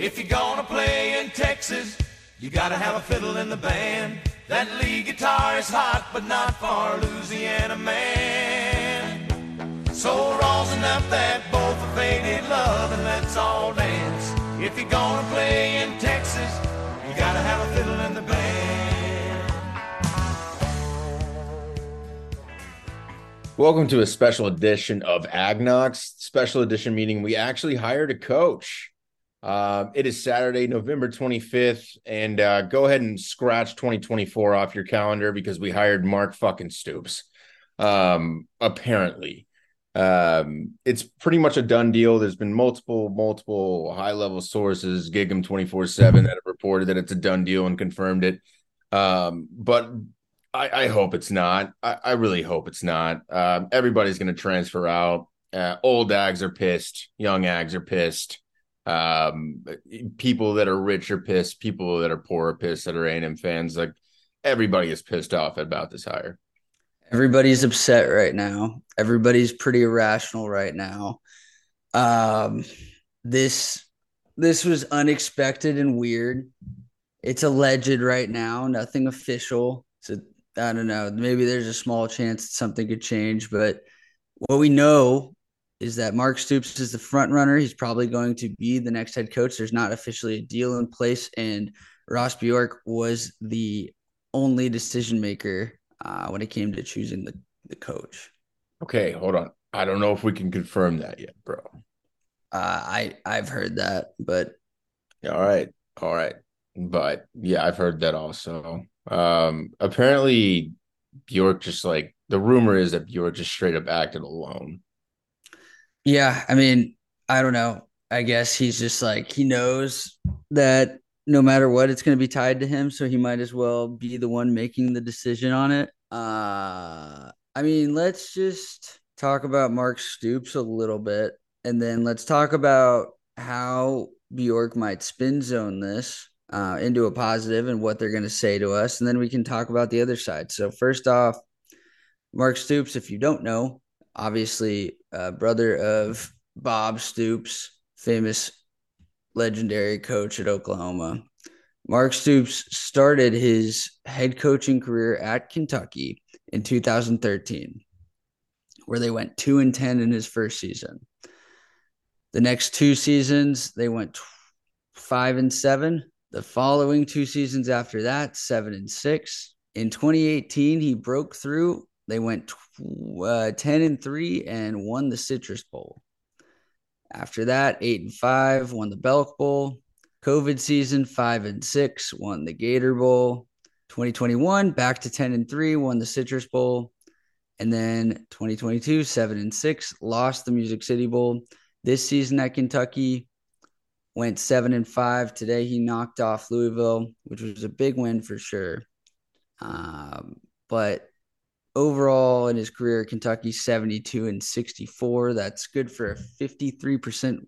If you're gonna play in Texas, you gotta have a fiddle in the band. That lead guitar is hot, but not for Louisiana man. So rosin up that bowl for faded love and let's all dance. If you're gonna play in Texas, you gotta have a fiddle in the band. Welcome to a special edition of AgKnocks. Special edition meaning we actually hired a coach. Uh, it is Saturday, November 25th, and uh, go ahead and scratch 2024 off your calendar because we hired Mark fucking Stoops. Um, apparently, um, it's pretty much a done deal. There's been multiple, multiple high level sources, Gig'em 24 7, that have reported that it's a done deal and confirmed it. Um, but I, I hope it's not. I, I really hope it's not. Um, everybody's going to transfer out. Uh, old ags are pissed. Young ags are pissed. Um, people that are rich are pissed. People that are poor are pissed. That are A&M fans, like everybody is pissed off about this hire. Everybody's upset right now. Everybody's pretty irrational right now. Um, this this was unexpected and weird. It's alleged right now, nothing official. So I don't know. Maybe there's a small chance that something could change, but what we know is that Mark Stoops is the front runner. He's probably going to be the next head coach. There's not officially a deal in place, and Ross Bjork was the only decision maker uh, when it came to choosing the, the coach. Okay, hold on. I don't know if we can confirm that yet, bro. Uh, I I've heard that, but all right, all right, but yeah, I've heard that also. Um, apparently, Bjork just like the rumor is that Bjork just straight up acted alone. Yeah, I mean, I don't know. I guess he's just like he knows that no matter what, it's going to be tied to him, so he might as well be the one making the decision on it. Uh, I mean, let's just talk about Mark Stoops a little bit, and then let's talk about how Bjork might spin zone this uh, into a positive and what they're going to say to us, and then we can talk about the other side. So first off, Mark Stoops, if you don't know, obviously uh, brother of Bob Stoops, famous legendary coach at Oklahoma. Mark Stoops started his head coaching career at Kentucky in 2013, where they went 2 and 10 in his first season. The next two seasons, they went 5 and 7. The following two seasons after that, 7 and 6. In 2018, he broke through. They went uh, 10 and 3 and won the Citrus Bowl. After that, 8 and 5 won the Belk Bowl. COVID season, 5 and 6 won the Gator Bowl. 2021 back to 10 and 3 won the Citrus Bowl. And then 2022 7 and 6 lost the Music City Bowl. This season at Kentucky went 7 and 5. Today he knocked off Louisville, which was a big win for sure. Um, but overall in his career, Kentucky 72 and 64. That's good for a 53%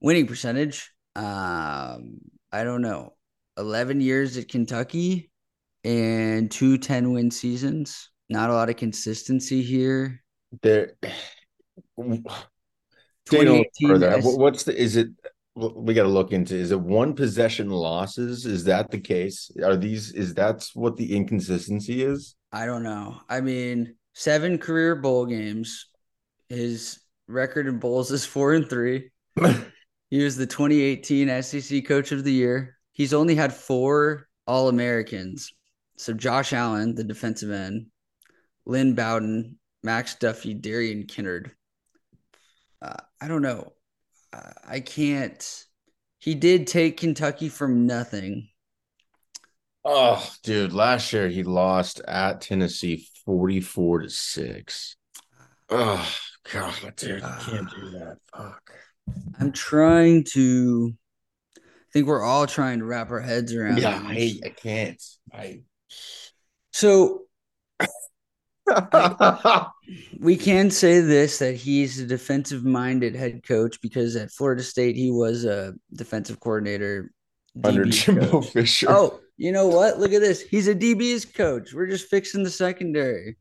winning percentage. Um, I don't know. 11 years at Kentucky and two 10 win seasons. Not a lot of consistency here. There. Further. What's the? Is it? We got to look into. Is it one possession losses? Is that the case? Are these? Is that's what the inconsistency is? I don't know. I mean, seven career bowl games. His record in bowls is four and three. he was the 2018 SEC Coach of the Year. He's only had four All Americans. So Josh Allen, the defensive end, Lynn Bowden, Max Duffy, Darian Kinnard. Uh, I don't know. I can't. He did take Kentucky from nothing Oh, dude, last year he lost at Tennessee 44 to 6. Oh, God, dude, I can't do ah. that. Fuck. I'm trying to I think we're all trying to wrap our heads around. Yeah, I, I can't. I so I, we can say this that he's a defensive minded head coach because at Florida State he was a defensive coordinator under Jimbo Fisher. Oh, you know what? Look at this. He's a DB's coach. We're just fixing the secondary.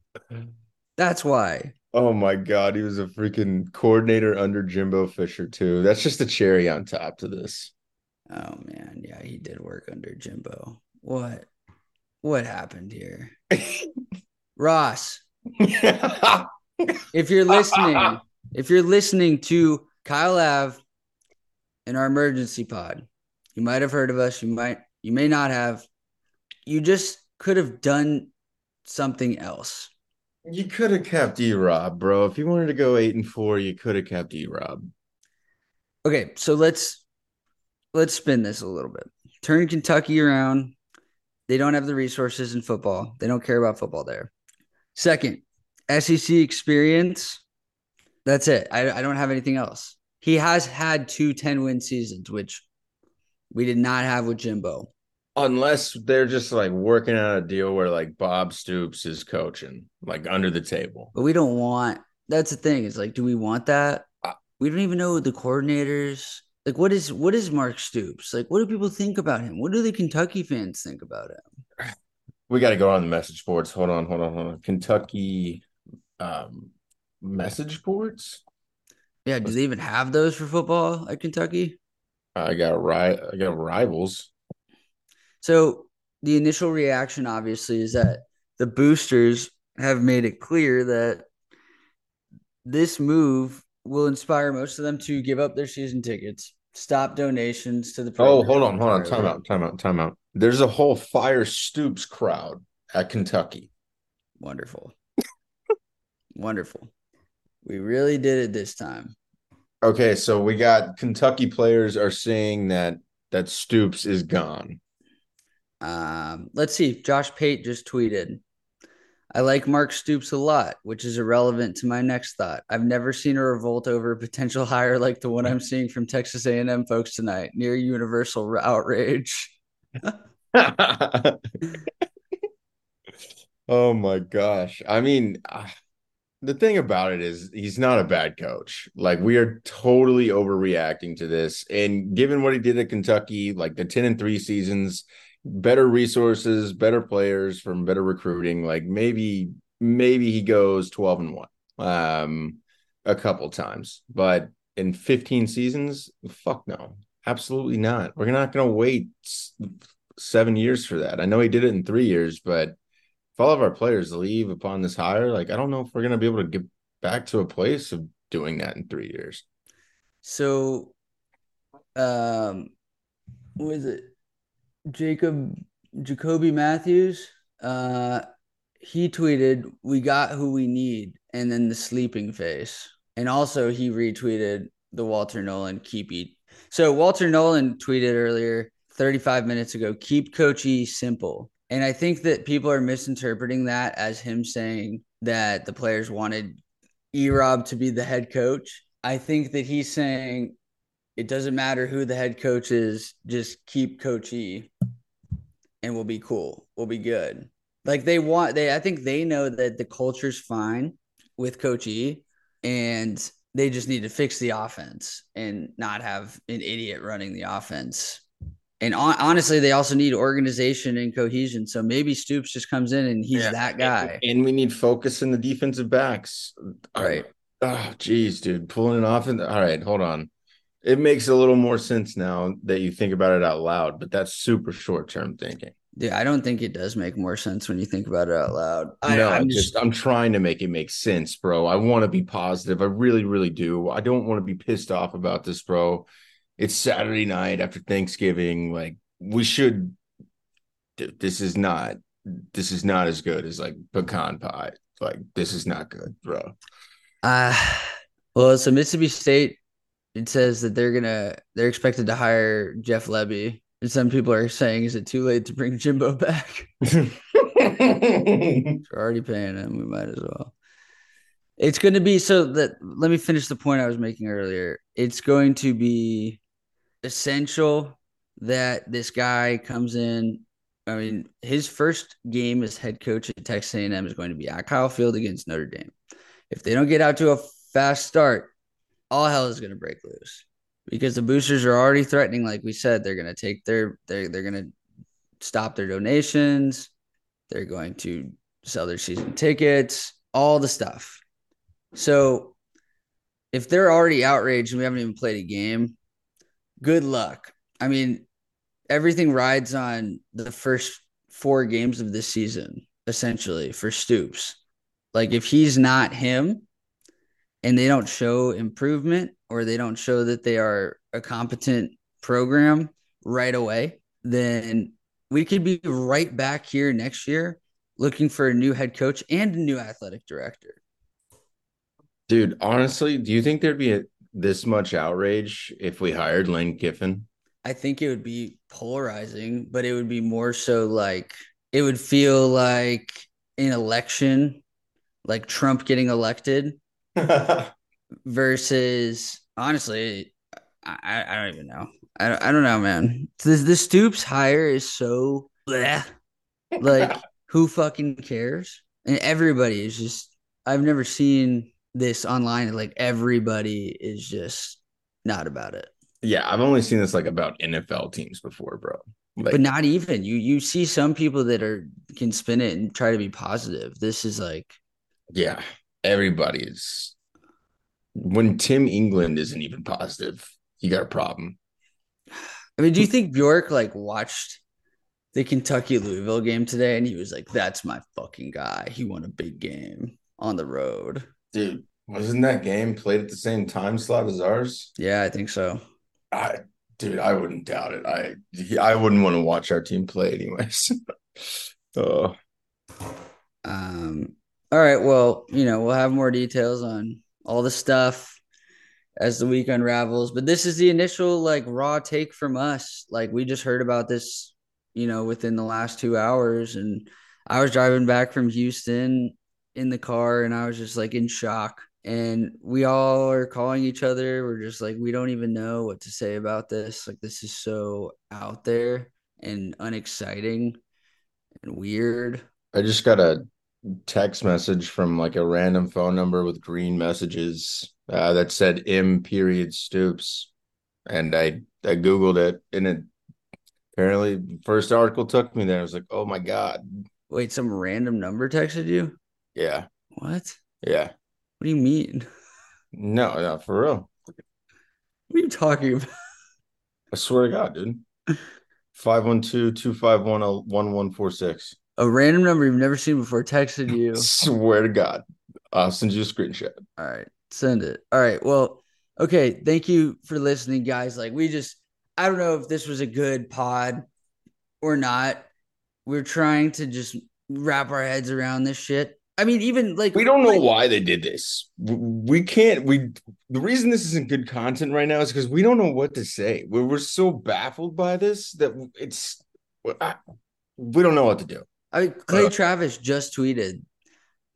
That's why. Oh my god, he was a freaking coordinator under Jimbo Fisher too. That's just a cherry on top to this. Oh man, yeah, he did work under Jimbo. What what happened here? Ross, if you're listening, if you're listening to Kyle Ave in our emergency pod, you might have heard of us, you might you may not have. You just could have done something else. You could have kept E Rob, bro. If you wanted to go eight and four, you could have kept E Rob. Okay, so let's let's spin this a little bit. Turn Kentucky around. They don't have the resources in football. They don't care about football there. Second, SEC experience. That's it. I, I don't have anything else. He has had two 10 win seasons, which we did not have with Jimbo. Unless they're just like working out a deal where like Bob Stoops is coaching, like under the table. But we don't want that's the thing. Is like, do we want that? We don't even know the coordinators. Like, what is what is Mark Stoops? Like, what do people think about him? What do the Kentucky fans think about him? We got to go on the message boards. Hold on, hold on, hold on. Kentucky um message boards. Yeah, do they even have those for football at Kentucky? I got right. I got rivals. So the initial reaction, obviously, is that the boosters have made it clear that this move will inspire most of them to give up their season tickets, stop donations to the. Oh, hold on, hold on. Time out, time out, time out. There's a whole Fire Stoops crowd at Kentucky. Wonderful, wonderful. We really did it this time. Okay, so we got Kentucky players are saying that that Stoops is gone. Um, let's see. Josh Pate just tweeted. I like Mark Stoops a lot, which is irrelevant to my next thought. I've never seen a revolt over a potential hire like the one I'm seeing from Texas A&M folks tonight. Near universal outrage. oh my gosh. I mean, uh, the thing about it is he's not a bad coach. Like we are totally overreacting to this. And given what he did at Kentucky, like the 10 and 3 seasons, better resources, better players from better recruiting, like maybe maybe he goes 12 and 1 um a couple times. But in 15 seasons, fuck no. Absolutely not. We're not going to wait 7 years for that. I know he did it in 3 years, but if all of our players leave upon this hire, like I don't know if we're going to be able to get back to a place of doing that in 3 years. So, um, was it? Jacob Jacoby Mathews. Uh, he tweeted, "We got who we need," and then the sleeping face. And also, he retweeted the Walter Nolen keep eat. So Walter Nolen tweeted earlier, 35 minutes ago, "Keep Coach E simple." And I think that people are misinterpreting that as him saying that the players wanted E Rob to be the head coach. I think that he's saying it doesn't matter who the head coach is, just keep Coach E and we'll be cool. We'll be good. Like they want they I think they know that the culture's fine with Coach E and they just need to fix the offense and not have an idiot running the offense. And hon- honestly, they also need organization and cohesion. So maybe Stoops just comes in and he's Yeah. that guy. And we need focus in the defensive backs. Right. Oh, geez, dude. Pulling it off. In all right, hold on. It makes a little more sense now that you think about it out loud, but that's super short term thinking. Yeah, I don't think it does make more sense when you think about it out loud. I, no, I'm just just I'm trying to make it make sense, bro. I want to be positive. I really, really do. I don't want to be pissed off about this, bro. It's Saturday night after Thanksgiving. Like we should. This is not. This is not as good as like pecan pie. Like this is not good, bro. Uh well, so Mississippi State, it says that they're gonna they're expected to hire Jeff Lebby. And some people are saying, is it too late to bring Jimbo back? We're already paying him. We might as well. It's going to be so that let me finish the point I was making earlier. It's going to be essential that this guy comes in. I mean, his first game as head coach at Texas A&M is going to be at Kyle Field against Notre Dame. If they don't get out to a fast start, all hell is going to break loose because the boosters are already threatening. Like we said, they're going to take their they're they're going to stop their donations. They're going to sell their season tickets, all the stuff. So if they're already outraged and we haven't even played a game, good luck. I mean, everything rides on the first four games of this season, essentially, for Stoops. Like, if he's not him and they don't show improvement or they don't show that they are a competent program right away, then we could be right back here next year looking for a new head coach and a new athletic director. Dude, honestly, do you think there'd be a, this much outrage if we hired Lane Kiffin? I think it would be polarizing, but it would be more so like it would feel like an election, like Trump getting elected versus honestly, I, I don't even know. I, I don't know, man. This the Stoops hire is so bleh. like who fucking cares? And everybody is just I've never seen this online. Like everybody is just not about it. Yeah, I've only seen this like about NFL teams before, bro. Like, but not even you. You see some people that are can spin it and try to be positive. This is like, yeah, everybody is. When Tim England isn't even positive, you got a problem. I mean, do you think Bjork like watched the Kentucky Louisville game today and he was like, "That's my fucking guy. He won a big game on the road." Dude, wasn't that game played at the same time slot as ours? Yeah, I think so. I, dude, I wouldn't doubt it. I, I wouldn't want to watch our team play anyways. oh. Um. All right. Well, you know, we'll have more details on all the stuff as the week unravels. But this is the initial like raw take from us. Like we just heard about this, you know, within the last two hours, and I was driving back from Houston in the car, and I was just like in shock. And we all are calling each other. We're just like, we don't even know what to say about this. Like, this is so out there and unexciting and weird. I just got a text message from like a random phone number with green messages uh, that said M period Stoops, and I I googled it, and it apparently first article took me there. I was like, oh my god. Wait, some random number texted you? Yeah. What? Yeah. What do you mean? No, no, for real. What are you talking about? I swear to God, dude. 512-251-1146. A random number you've never seen before texted you. swear to God. I'll send you a screenshot. All right. Send it. All right. Well, okay. Thank you for listening, guys. Like we just I don't know if this was a good pod or not. We're trying to just wrap our heads around this shit. I mean, even like we don't know like, why they did this. We can't. We the reason this isn't good content right now is because we don't know what to say. We're, we're so baffled by this that it's I, we don't know what to do. I mean, Clay uh, Travis just tweeted,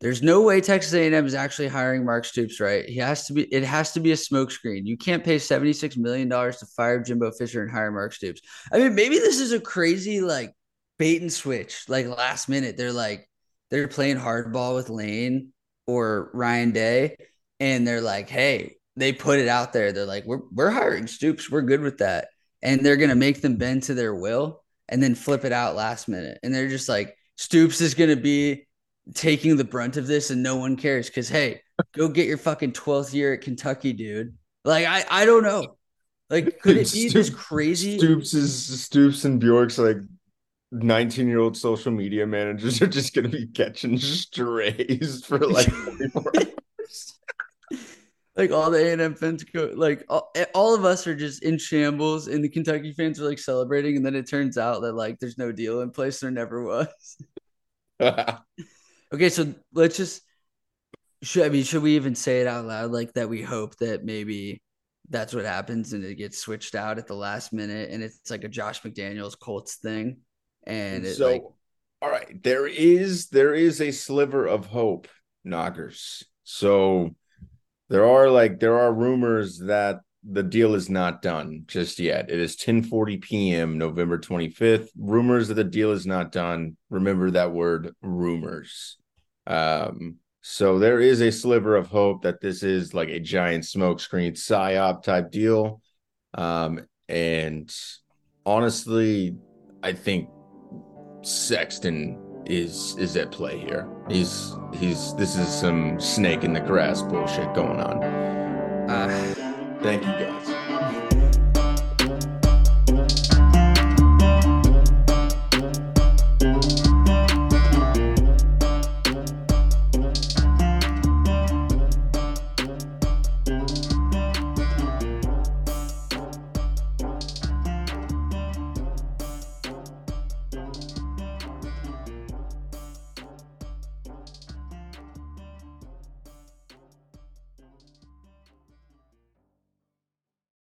"There's no way Texas A&M is actually hiring Mark Stoops. Right? He has to be. It has to be a smokescreen. You can't pay 76 million dollars to fire Jimbo Fisher and hire Mark Stoops. I mean, maybe this is a crazy like bait and switch. Like last minute, they're like." they're playing hardball with Lane or Ryan Day, and they're like, hey, they put it out there. They're like, we're we're hiring Stoops. We're good with that. And they're gonna make them bend to their will and then flip it out last minute. And they're just like, Stoops is gonna be taking the brunt of this and no one cares. Cause hey, go get your fucking 12th year at Kentucky, dude. Like, I I don't know. Like, could it be Stoops, this crazy? Stoops is Stoops and Bjork's like 19 year old social media managers are just going to be catching mm-hmm. strays for like 24 hours. Like all the A&M fans go, like all, eh, all of us are just in shambles and the Kentucky fans are like celebrating. And then it turns out that like there's no deal in place. There never was. okay. So let's just, should, I mean, should we even say it out loud? Like that we hope that maybe that's what happens and it gets switched out at the last minute and it's like a Josh McDaniels Colts thing and it, so like, all right there is there is a sliver of hope knockers so there are like there are rumors that the deal is not done just yet. It is 10 40 p.m november 25th rumors that the deal is not done. Remember that word rumors. Um so there is a sliver of hope that this is like a giant smokescreen psyop type deal. Um and honestly i think Sexton is is at play here. He's he's this is some snake in the grass bullshit going on. Uh, thank you guys.